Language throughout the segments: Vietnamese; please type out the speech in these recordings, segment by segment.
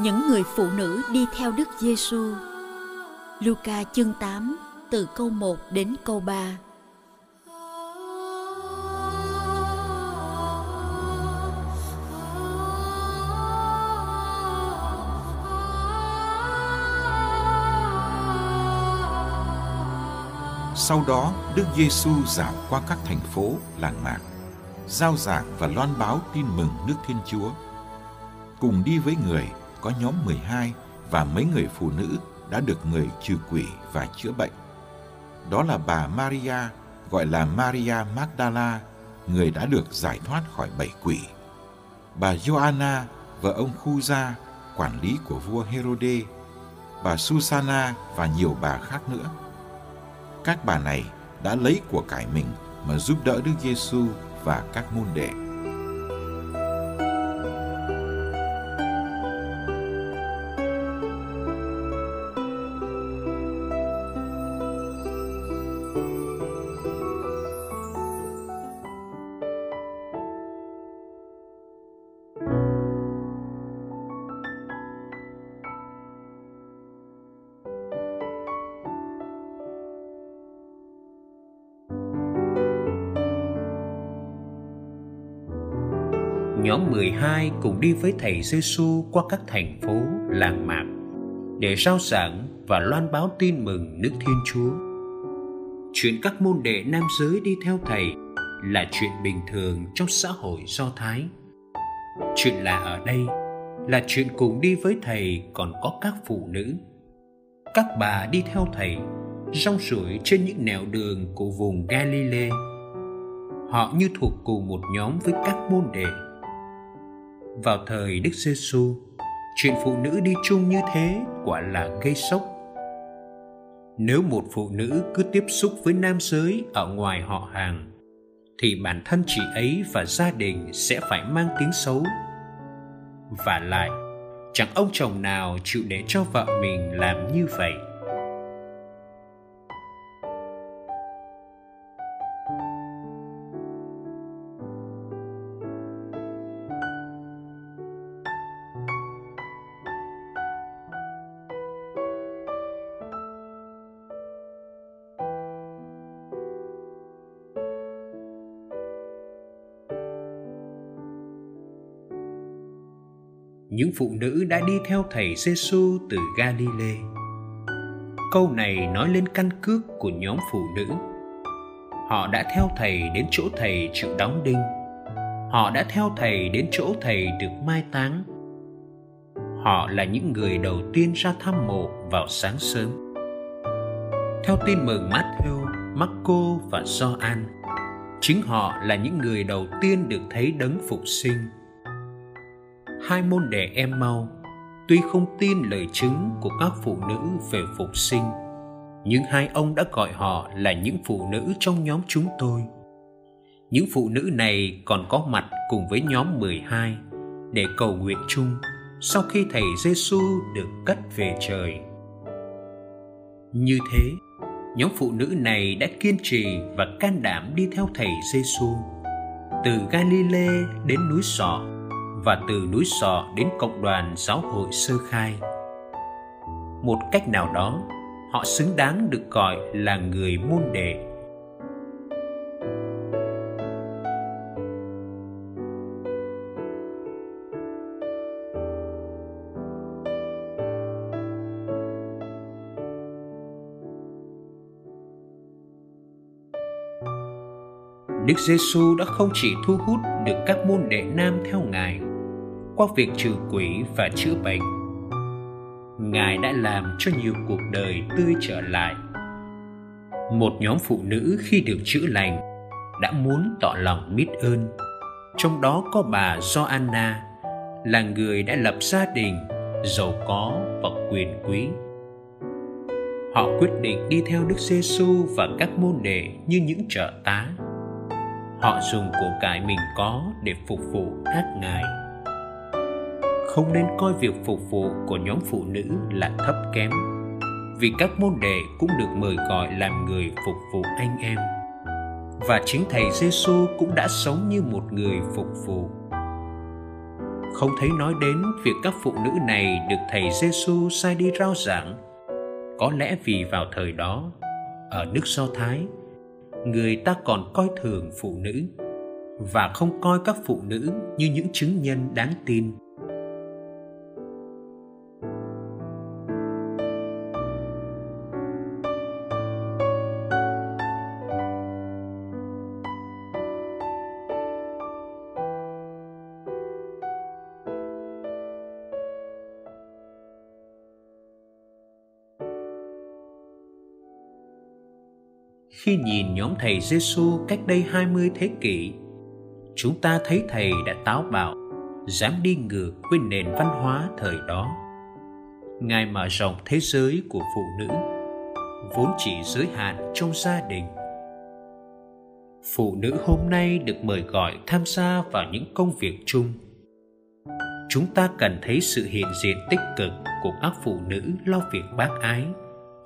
những người phụ nữ đi theo Đức Giêsu. Luca chương 8 từ câu 1 đến câu 3. Sau đó, Đức Giêsu dạo qua các thành phố, làng mạc, giao giảng và loan báo tin mừng nước Thiên Chúa. Cùng đi với người có nhóm 12 và mấy người phụ nữ đã được người trừ quỷ và chữa bệnh. Đó là bà Maria, gọi là Maria Magdala, người đã được giải thoát khỏi bảy quỷ. Bà Joanna, vợ ông Khuza, quản lý của vua Herode, bà Susanna và nhiều bà khác nữa. Các bà này đã lấy của cải mình mà giúp đỡ Đức Giêsu và các môn đệ. Nhóm 12 cùng đi với thầy Giêsu qua các thành phố, làng mạc để rao giảng và loan báo tin mừng nước Thiên Chúa. Chuyện các môn đệ nam giới đi theo thầy là chuyện bình thường trong xã hội Do Thái. Chuyện lạ ở đây là chuyện cùng đi với thầy còn có các phụ nữ. Các bà đi theo thầy rong ruổi trên những nẻo đường của vùng Galilee. Họ như thuộc cùng một nhóm với các môn đệ vào thời Đức Giêsu, chuyện phụ nữ đi chung như thế quả là gây sốc. Nếu một phụ nữ cứ tiếp xúc với nam giới ở ngoài họ hàng, thì bản thân chị ấy và gia đình sẽ phải mang tiếng xấu. Và lại, chẳng ông chồng nào chịu để cho vợ mình làm như vậy. Những phụ nữ đã đi theo thầy Giêsu từ Galilee. Câu này nói lên căn cước của nhóm phụ nữ. Họ đã theo thầy đến chỗ thầy chịu đóng đinh. Họ đã theo thầy đến chỗ thầy được mai táng. Họ là những người đầu tiên ra thăm mộ vào sáng sớm. Theo tin mừng Matthew, Marco và Gioan, chính họ là những người đầu tiên được thấy đấng phục sinh hai môn đệ em mau. Tuy không tin lời chứng của các phụ nữ về phục sinh nhưng hai ông đã gọi họ là những phụ nữ trong nhóm chúng tôi. Những phụ nữ này còn có mặt cùng với nhóm 12 để cầu nguyện chung sau khi thầy Giêsu được cất về trời. Như thế, nhóm phụ nữ này đã kiên trì và can đảm đi theo thầy Giêsu từ Galilee đến núi Sọ và từ núi sọ đến cộng đoàn giáo hội sơ khai. Một cách nào đó, họ xứng đáng được gọi là người môn đệ. Đức Giêsu đã không chỉ thu hút được các môn đệ nam theo Ngài, qua việc trừ quỷ và chữa bệnh. Ngài đã làm cho nhiều cuộc đời tươi trở lại. Một nhóm phụ nữ khi được chữa lành đã muốn tỏ lòng biết ơn. Trong đó có bà Joanna là người đã lập gia đình, giàu có và quyền quý. Họ quyết định đi theo Đức Giêsu và các môn đệ như những trợ tá. Họ dùng của cải mình có để phục vụ các ngài không nên coi việc phục vụ của nhóm phụ nữ là thấp kém vì các môn đệ cũng được mời gọi làm người phục vụ anh em và chính thầy Giêsu cũng đã sống như một người phục vụ không thấy nói đến việc các phụ nữ này được thầy Giêsu sai đi rao giảng. Có lẽ vì vào thời đó, ở nước Do Thái, người ta còn coi thường phụ nữ. Và không coi các phụ nữ như những chứng nhân đáng tin. Khi nhìn nhóm thầy Giêsu cách đây 20 thế kỷ, chúng ta thấy thầy đã táo bạo, dám đi ngược với nền văn hóa thời đó. Ngài mở rộng thế giới của phụ nữ, vốn chỉ giới hạn trong gia đình. Phụ nữ hôm nay được mời gọi tham gia vào những công việc chung. Chúng ta cần thấy sự hiện diện tích cực của các phụ nữ lo việc bác ái,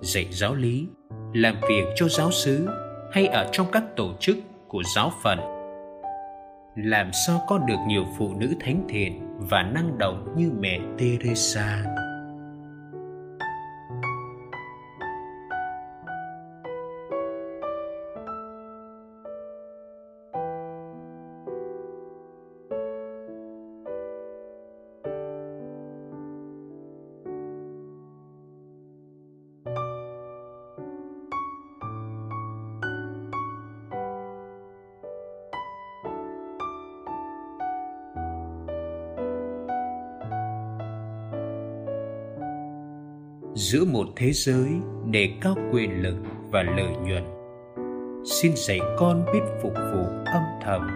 dạy giáo lý, làm việc cho giáo xứ hay ở trong các tổ chức của giáo phận. Làm sao có được nhiều phụ nữ thánh thiện và năng động như mẹ Teresa? Giữa một thế giới đề cao quyền lực và lợi nhuận. Xin dạy con biết phục vụ âm thầm.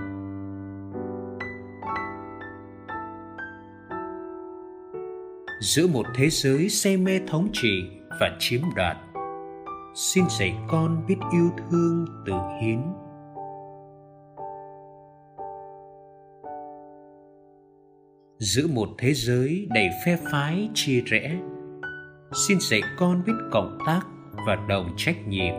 Giữa một thế giới say mê thống trị và chiếm đoạt. Xin dạy con biết yêu thương tự hiến. Giữa một thế giới đầy phe phái chia rẽ xin dạy con biết cộng tác và đồng trách nhiệm.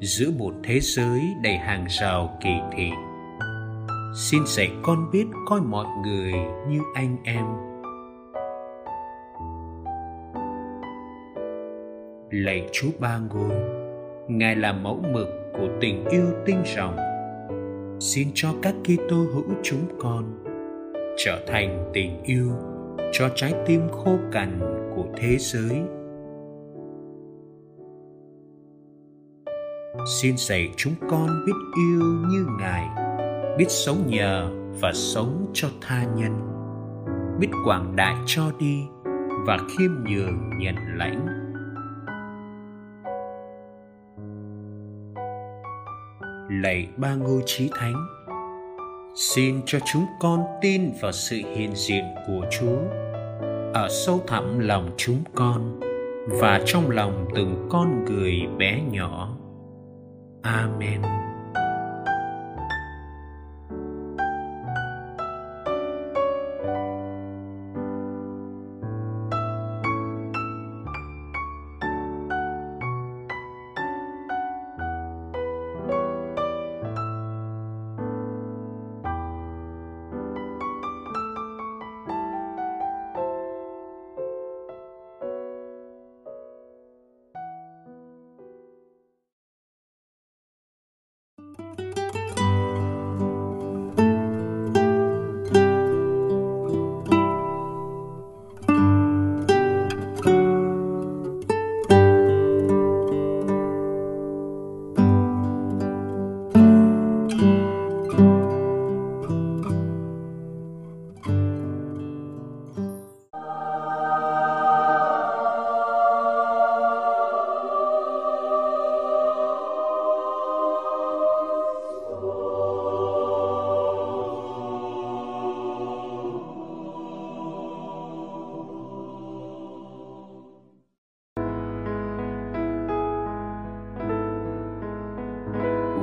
Giữa một thế giới đầy hàng rào kỳ thị. Xin dạy con biết coi mọi người như anh em. Lạy chúa ba ngôi, ngài là mẫu mực của tình yêu tinh rộng. Xin cho các kitô hữu chúng con trở thành tình yêu cho trái tim khô cằn của thế giới. Xin dạy chúng con biết yêu như ngài, biết sống nhờ và sống cho tha nhân, biết quảng đại cho đi và khiêm nhường nhận lãnh. Lạy ba ngôi trí thánh xin cho chúng con tin vào sự hiện diện của chúa. Ở sâu thẳm lòng chúng con và trong lòng từng con người bé nhỏ. Amen.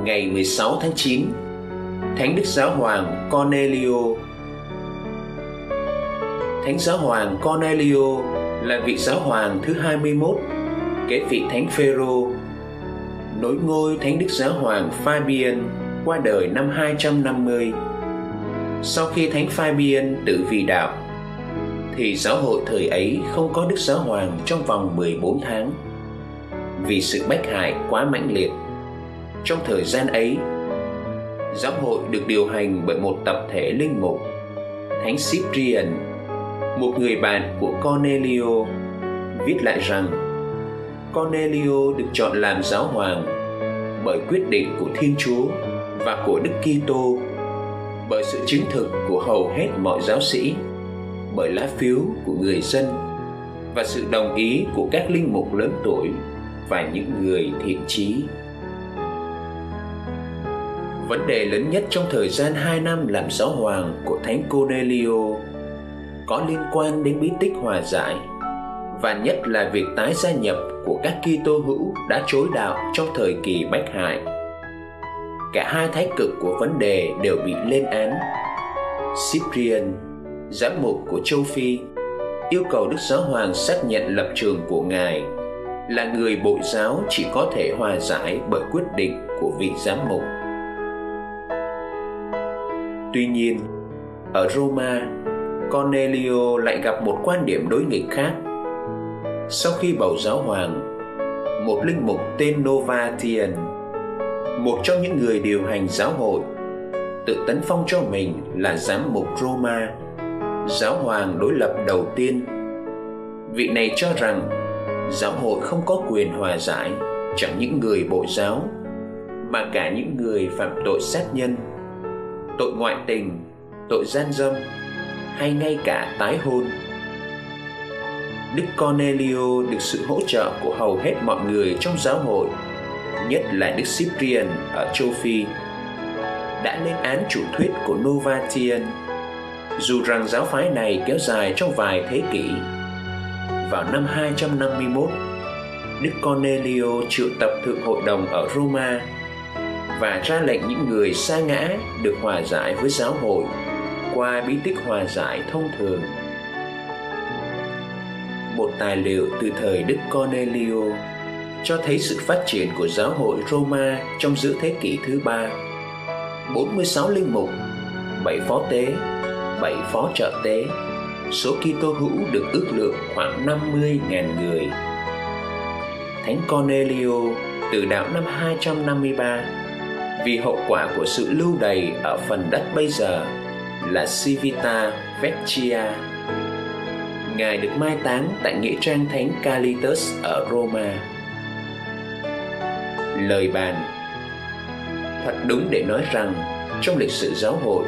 Ngày 16 tháng 9, Thánh Đức Giáo Hoàng Cornelio Thánh Giáo Hoàng Cornelio là vị giáo hoàng thứ 21 kế vị Thánh Phêrô nối ngôi Thánh Đức Giáo Hoàng Fabian qua đời năm 250. Sau khi Thánh Fabian tự vì đạo, thì giáo hội thời ấy không có Đức Giáo Hoàng trong vòng 14 tháng. Vì sự bách hại quá mãnh liệt, trong thời gian ấy, giáo hội được điều hành bởi một tập thể linh mục, Thánh Cyprian, một người bạn của Cornelio, viết lại rằng Cornelio được chọn làm giáo hoàng bởi quyết định của Thiên Chúa và của Đức Kitô, bởi sự chứng thực của hầu hết mọi giáo sĩ, bởi lá phiếu của người dân và sự đồng ý của các linh mục lớn tuổi và những người thiện trí. Vấn đề lớn nhất trong thời gian 2 năm làm giáo hoàng của Thánh Cornelio có liên quan đến bí tích hòa giải và nhất là việc tái gia nhập của các Kitô hữu đã chối đạo trong thời kỳ bách hại. Cả hai thái cực của vấn đề đều bị lên án. Cyprian, giám mục của châu Phi, yêu cầu Đức Giáo Hoàng xác nhận lập trường của Ngài là người bộ giáo chỉ có thể hòa giải bởi quyết định của vị giám mục. Tuy nhiên, ở Roma, Cornelio lại gặp một quan điểm đối nghịch khác. Sau khi bầu giáo hoàng, một linh mục tên Novatian, một trong những người điều hành giáo hội, tự tấn phong cho mình là giám mục Roma, giáo hoàng đối lập đầu tiên. Vị này cho rằng giáo hội không có quyền hòa giải chẳng những người bộ giáo mà cả những người phạm tội sát nhân tội ngoại tình tội gian dâm hay ngay cả tái hôn. Đức cornelio được sự hỗ trợ của hầu hết mọi người trong giáo hội nhất là đức cyprian ở châu phi đã lên án chủ thuyết của novatian dù rằng giáo phái này kéo dài trong vài thế kỷ. Vào năm 251, Đức Cornelio triệu tập thượng hội đồng ở Roma và ra lệnh những người sa ngã được hòa giải với giáo hội qua bí tích hòa giải thông thường. Một tài liệu từ thời Đức Cornelio cho thấy sự phát triển của giáo hội Roma trong giữa thế kỷ thứ ba. 46 linh mục, 7 phó tế, 7 phó trợ tế, số Kitô hữu được ước lượng khoảng 50.000 người. Thánh Cornelio từ đạo năm 253 vì hậu quả của sự lưu đày ở phần đất bây giờ là Civita Vecchia. Ngài được mai táng tại nghĩa trang Thánh Calitus ở Roma. Lời bàn Thật đúng để nói rằng, trong lịch sử giáo hội,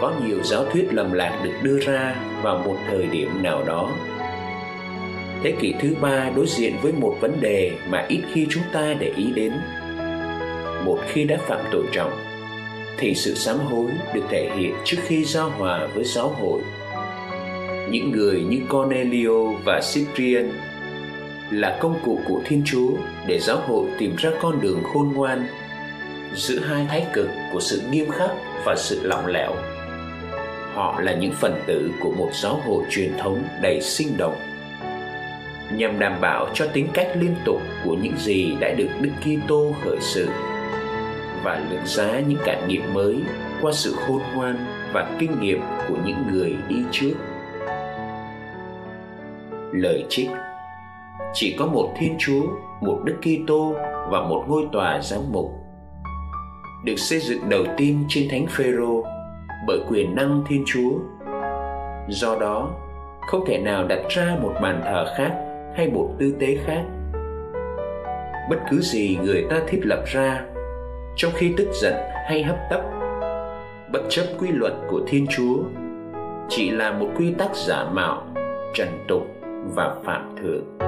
có nhiều giáo thuyết lầm lạc được đưa ra vào một thời điểm nào đó thế kỷ thứ ba đối diện với một vấn đề mà ít khi chúng ta để ý đến một khi đã phạm tội trọng thì sự sám hối được thể hiện trước khi giao hòa với giáo hội. Những người như Cornelio và Cyprian là công cụ của Thiên Chúa để giáo hội tìm ra con đường khôn ngoan giữa hai thái cực của sự nghiêm khắc và sự lỏng lẻo. Họ là những phần tử của một giáo hội truyền thống đầy sinh động, nhằm đảm bảo cho tính cách liên tục của những gì đã được Đức Kitô khởi sự và lượng giá những cảm nghiệm mới qua sự khôn ngoan và kinh nghiệm của những người đi trước. Lời trích Chỉ có một Thiên Chúa, một Đức Kitô và một ngôi tòa giám mục được xây dựng đầu tiên trên Thánh Phêrô bởi quyền năng Thiên Chúa. Do đó, không thể nào đặt ra một bàn thờ khác hay một tư tế khác. Bất cứ gì người ta thiết lập ra trong khi tức giận hay hấp tấp, bất chấp quy luật của Thiên Chúa, chỉ là một quy tắc giả mạo, trần tục và phạm thượng.